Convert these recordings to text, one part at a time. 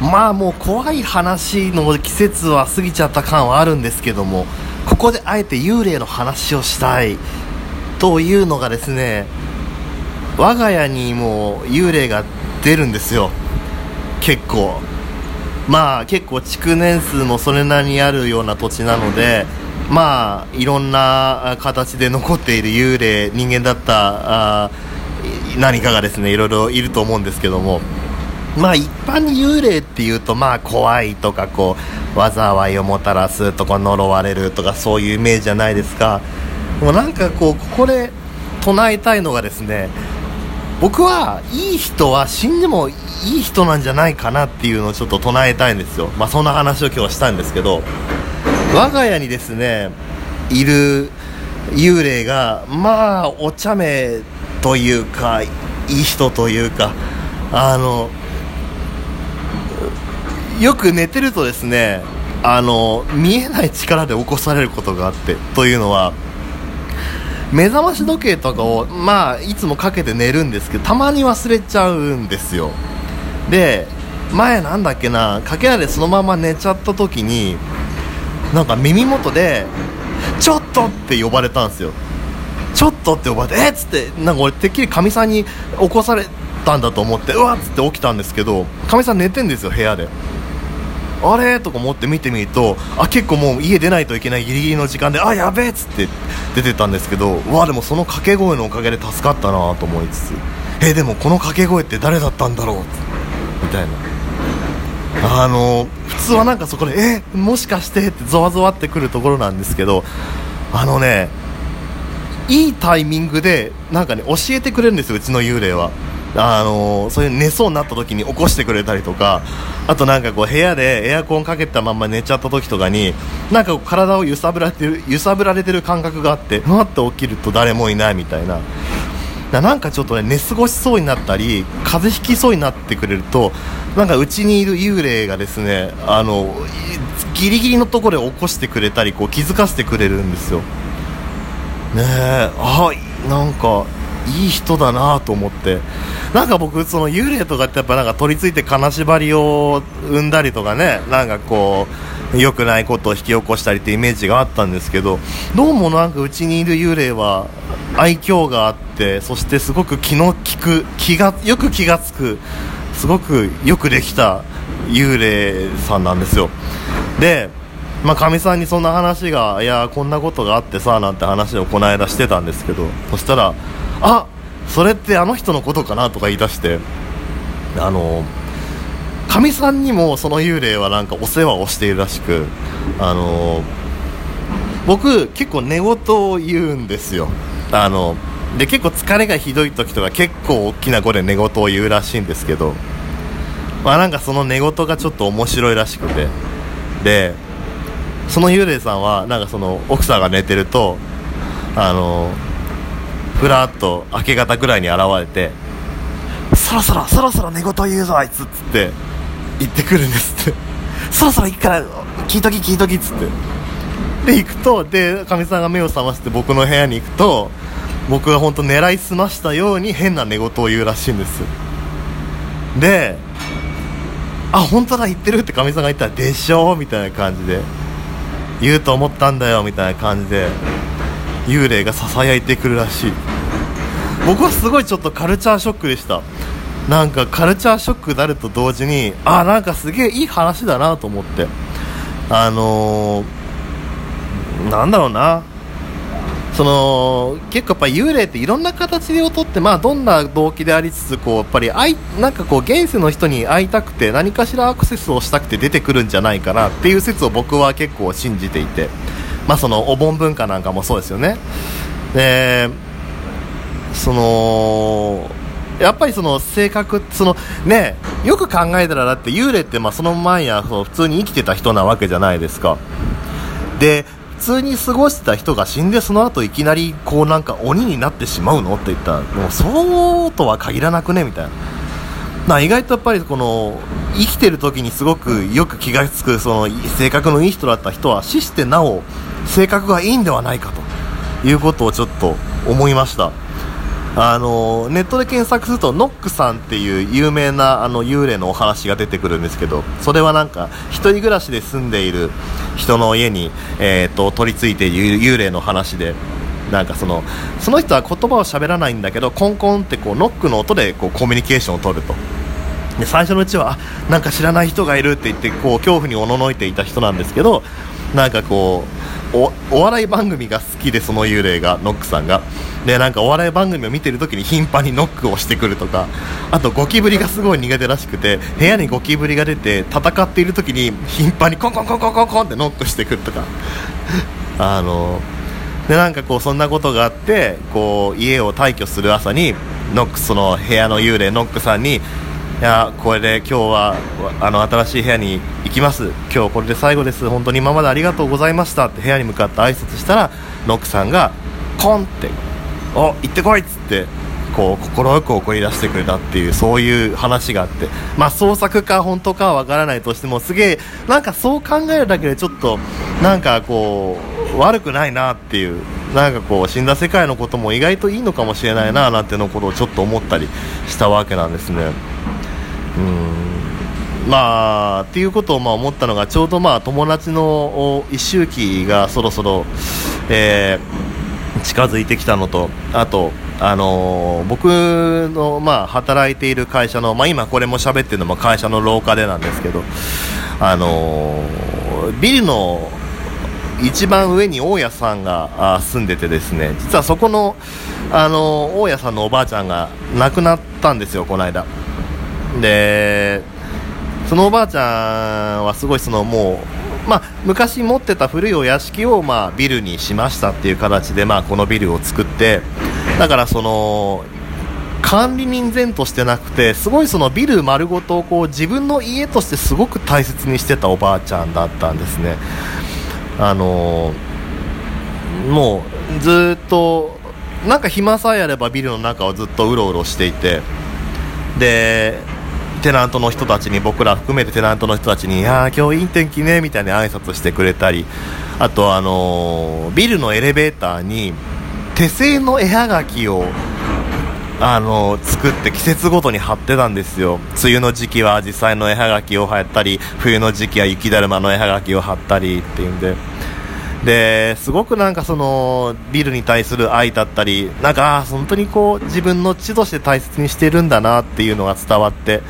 まあもう怖い話の季節は過ぎちゃった感はあるんですけどもここであえて幽霊の話をしたい。というのがですね我が家にも幽霊が出るんですよ。結構。まあ結構築年数もそれなりにあるような土地なのでまあいろんな形で残っている幽霊人間だった何かがですねいろいろいると思うんですけども。まあ一般に幽霊っていうとまあ怖いとかこう災いをもたらすとか呪われるとかそういうイメージじゃないですか。もなんかこうここで唱えたいのがですね僕はいい人は死んでもいい人なんじゃないかなっていうのをちょっと唱えたいんですよ。まあそんな話を今日はしたんですけど我が家にですねいる幽霊がまあお茶目というかいい人というかあのよく寝てるとですねあの見えない力で起こされることがあってというのは目覚まし時計とかをまあいつもかけて寝るんですけどたまに忘れちゃうんですよで前なんだっけなかけらでそのまま寝ちゃった時になんか耳元で「ちょっと!」って呼ばれたんですよちょっとって呼ばれてえっつってなんか俺てっきりかみさんに起こされたんだと思ってうわっつって起きたんですけどかみさん寝てんですよ部屋であれ？とか思って見てみるとあ結構もう家出ないといけないギリギリの時間であやべえっつって出てたんですけどわでもその掛け声のおかげで助かったなと思いつつえでもこの掛け声って誰だったんだろう？みたいな。あの普通はなんかそこでえもしかしてってゾワゾワってくるところなんですけどあのねいいタイミングでなんかね教えてくれるんですようちの幽霊は。あのそういう寝そうになった時に起こしてくれたりとかあとなんかこう部屋でエアコンかけたまま寝ちゃった時とかになんか体を揺さぶられてる揺さぶられてる感覚があってふわっと起きると誰もいないみたいな。ななんかちょっとね寝過ごしそうになったり風邪ひきそうになってくれるとなんかうちにいる幽霊がですねあのギリギリのところで起こしてくれたりこう気づかせてくれるんですよ。ねえあなんかいい人だなと思って。なんか僕その幽霊とかってやっぱなんか取り付いて金縛りを生んだりとかねなんかこう良くないことを引き起こしたりってイメージがあったんですけどどうもなんかうちにいる幽霊は愛嬌があってそしてすごく気の利く気がよく気がつくすごくよくできた幽霊さんなんですよ。でまあ、かみさんにそんな話がいやこんなことがあってさなんて話をこの間してたんですけどそしたらあそれってあの人のことかなとか言い出してあのかみさんにもその幽霊はなんかお世話をしているらしくあの僕結構寝言を言うんですよ。あので結構疲れがひどい時とか結構大きな声で寝言を言うらしいんですけどまあなんかその寝言がちょっと面白いらしくて。でその幽霊さんはなんかその奥さんが寝てるとあのふらっと明け方ぐらいに現れてそろそろそろそろ寝言言うぞあいつっつって言ってくるんですって。そろそろ行くから聞いとき聞いときっつって。で行くとでかみさんが目を覚まして僕の部屋に行くと僕が本当狙いすましたように変な寝言を言うらしいんです。であ本当だ言ってるってかみさんが言ったらでしょみたいな感じで言うと思ったんだよみたいな感じで幽霊がささやいてくるらしい。僕はすごいちょっとカルチャーショックでした。なんかカルチャーショックになると同時にあなんかすげえいい話だなと思って。あのー、なんだろうな。その結構やっぱ幽霊っていろんな形をとって、まあ、どんな動機でありつつこうやっぱりいなんかこう現世の人に会いたくて何かしらアクセスをしたくて出てくるんじゃないかなっていう説を僕は結構信じていて、まあ、そのお盆文化なんかもそうですよね。でそのやっぱりその性格そのねよく考えたらだって幽霊ってまあその前やそう普通に生きてた人なわけじゃないですか。で普通に過ごしてた人が死んでその後いきなりこうなんか鬼になってしまうのって言ったらもうそうとは限らなくねみたいな。な意外とやっぱりこの生きてる時にすごくよく気が付くその性格のいい人だった人は死してなお性格がいいんではないかということをちょっと思いました。あのネットで検索するとノックさんっていう有名なあの幽霊のお話が出てくるんですけどそれはなんか一人暮らしで住んでいる人の家に、えーと、取り付いている幽霊の話でなんかそのその人は言葉を喋らないんだけどコンコンってこうノックの音でこうコミュニケーションを取ると。で最初のうちはなんか知らない人がいるって言ってこう恐怖におののいていた人なんですけどなんかこうお笑い番組が好きでその幽霊がノックさんが。でなんかお笑い番組を見てる時に頻繁にノックをしてくるとかあとゴキブリがすごい苦手らしくて部屋にゴキブリが出て戦っている時に頻繁にコンコンコンコンコンコンってノックしてくるとか。あのでなんかこうそんなことがあってこう家を退去する朝にノックその部屋の幽霊ノックさんにやこれで今日はあの新しい部屋に行きます今日これで最後です本当に今までありがとうございましたって部屋に向かって挨拶したらノックさんがコンって「お行ってこい!」っつってこう快く送り出してくれたっていうそういう話があってまあ創作か本当かはわからないとしてもすげえなんかそう考えるだけでちょっとなんかこう悪くないなっていうなんかこう死んだ世界のことも意外といいのかもしれないななんてのことをちょっと思ったりしたわけなんですね。うん。まあっていうことをまあ思ったのがちょうどまあ友達の一周期がそろそろ、えー、近づいてきたのとあとあのー、僕の、まあ、働いている会社の、まあ、今これも喋ってるのも会社の廊下でなんですけど、あのー、ビルの一番上に大家さんが住んでてですね実はそこの、あのー、大家さんのおばあちゃんが亡くなったんですよこの間。でそのおばあちゃんはすごいそのもう、まあ、昔持ってた古いお屋敷を、まあ、ビルにしましたっていう形で、まあ、このビルを作ってだからその管理人前としてなくてすごいそのビル丸ごとこう自分の家としてすごく大切にしてたおばあちゃんだったんですね。あのもうずっとなんか暇さえあればビルの中をずっとうろうろしていてでテナントの人たちに僕ら含めてテナントの人たちに「いや今日いい天気ね」みたいな挨拶してくれたりあとあのビルのエレベーターに手製の絵はがきをあの作って季節ごとに貼ってたんですよ。梅雨の時期は実際の絵はがきを貼ったり冬の時期は雪だるまの絵はがきを貼ったりっていうんで。ですごくなんかそのビルに対する愛だったりなんか本当にこう自分の地として大切にしてるんだなっていうのが伝わって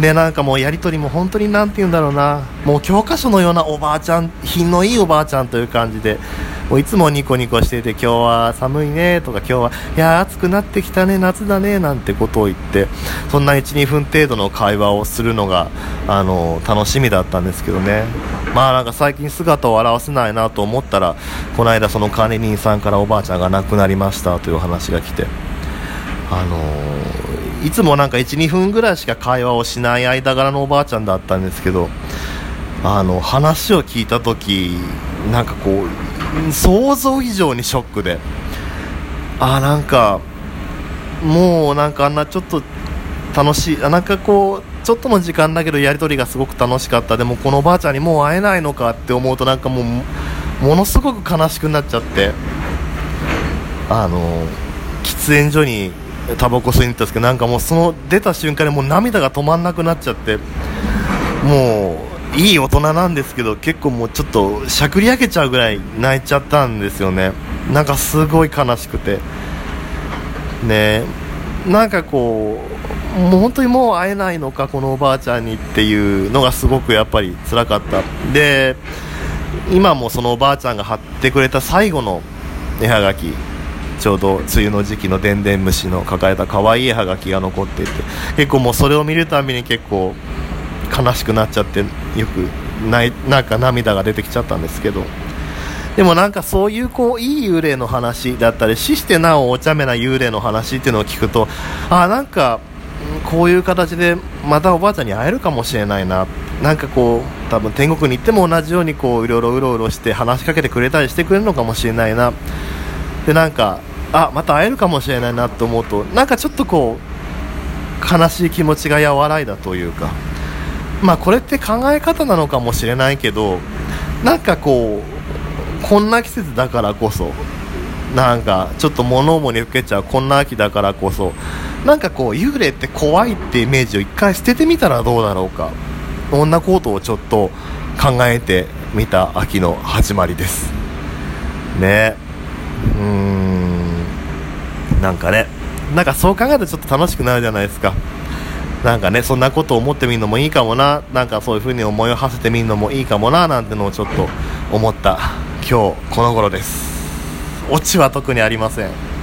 でなんかもうやり取りも本当になんて言うんだろうな。もう教科書のようなおばあちゃん品のいいおばあちゃんという感じで。もういつもニコニコしていて今日は寒いねとか今日はいや暑くなってきたね夏だねなんてことを言ってそんな12分程度の会話をするのがあの楽しみだったんですけどね。まあなんか最近姿を現せないなと思ったらこの間その管理人さんからおばあちゃんが亡くなりましたという話が来てあのいつもなんか12分ぐらいしか会話をしない間柄のおばあちゃんだったんですけどあの話を聞いた時なんかこう想像以上にショックであなんかもうなんかあんなちょっと楽しいなんかこうちょっとの時間だけどやり取りがすごく楽しかった。でもこのおばあちゃんにもう会えないのかって思うとなんかもうものすごく悲しくなっちゃってあの喫煙所にタバコ吸いに行ったんですけどなんかもうその出た瞬間にもう涙が止まんなくなっちゃってもういい大人なんですけど結構もうちょっとしゃくり上げちゃうぐらい泣いちゃったんですよね。なんかすごい悲しくてねなんかこうもう本当にもう会えないのかこのおばあちゃんにっていうのがすごくやっぱり辛かった。で今もそのおばあちゃんが貼ってくれた最後の絵はがき。ちょうど梅雨の時期のでんでん虫の抱えた可愛い絵はがきが残っていて結構もうそれを見るたびに結構悲しくなっちゃってよくないなんか涙が出てきちゃったんですけど。でもなんかそういうこういい幽霊の話だったり死してなおお茶目な幽霊の話っていうのを聞くとあなんかこういう形でまたおばあちゃんに会えるかもしれないな。なんかこう多分天国に行っても同じようにこういろいろうろうろして話しかけてくれたりしてくれるのかもしれないな。でなんかあまた会えるかもしれないなと思うとなんかちょっとこう悲しい気持ちが和らいだというかまあこれって考え方なのかもしれないけどなんかこうこんな季節だからこそなんかちょっと物思いにふけちゃうこんな秋だからこそなんかこう幽霊って怖いってイメージを一回捨ててみたらどうだろうかそんなことをちょっと考えてみた秋の始まりです。ね。うーん。なんかね。なんかそう考えるとちょっと楽しくなるじゃないですか。なんかねそんなことを思ってみるのもいいかもな。なんかそういう風に思いを馳せてみるのもいいかもな。なんてのをちょっと思った今日この頃です。オチは特にありません。